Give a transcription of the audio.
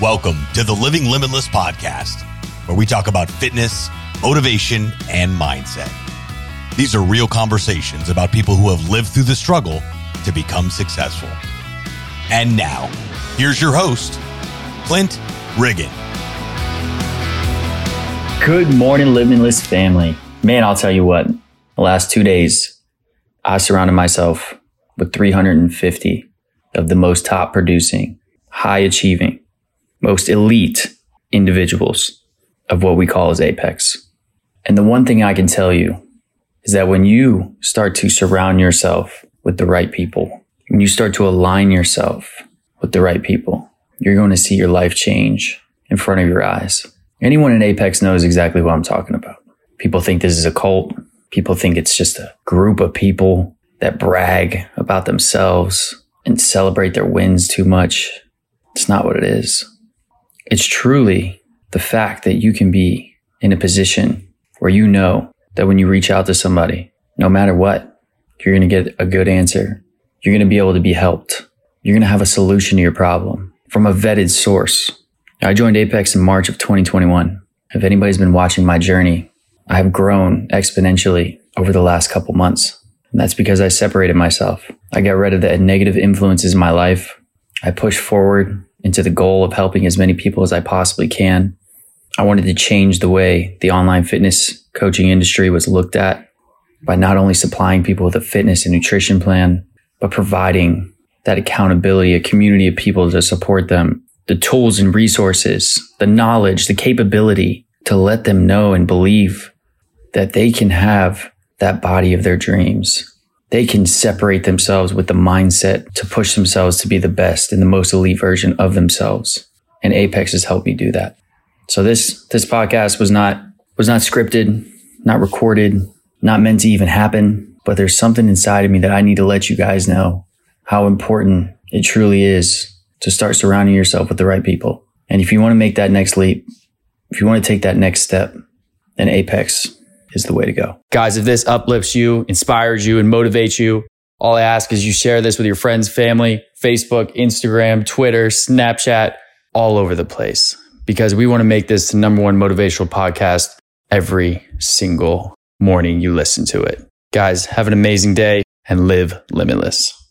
Welcome to the Living Limitless podcast, where we talk about fitness, motivation, and mindset. These are real conversations about people who have lived through the struggle to become successful. And now, here's your host, Clint Riggin. Good morning, Limitless family. Man, I'll tell you what, the last two days, I surrounded myself with 350 of the most top producing, high achieving, most elite individuals of what we call as Apex. And the one thing I can tell you is that when you start to surround yourself with the right people, when you start to align yourself with the right people, you're going to see your life change in front of your eyes. Anyone in Apex knows exactly what I'm talking about. People think this is a cult. People think it's just a group of people that brag about themselves and celebrate their wins too much. It's not what it is. It's truly the fact that you can be in a position where you know that when you reach out to somebody, no matter what, you're going to get a good answer. You're going to be able to be helped. You're going to have a solution to your problem from a vetted source. I joined Apex in March of 2021. If anybody's been watching my journey, I have grown exponentially over the last couple months. And that's because I separated myself. I got rid of the negative influences in my life. I pushed forward into the goal of helping as many people as I possibly can. I wanted to change the way the online fitness coaching industry was looked at by not only supplying people with a fitness and nutrition plan, but providing that accountability, a community of people to support them, the tools and resources, the knowledge, the capability to let them know and believe that they can have that body of their dreams they can separate themselves with the mindset to push themselves to be the best and the most elite version of themselves. And Apex has helped me do that. So this this podcast was not was not scripted, not recorded, not meant to even happen, but there's something inside of me that I need to let you guys know how important it truly is to start surrounding yourself with the right people. And if you want to make that next leap, if you want to take that next step, then Apex is the way to go. Guys, if this uplifts you, inspires you, and motivates you, all I ask is you share this with your friends, family, Facebook, Instagram, Twitter, Snapchat, all over the place, because we want to make this the number one motivational podcast every single morning you listen to it. Guys, have an amazing day and live limitless.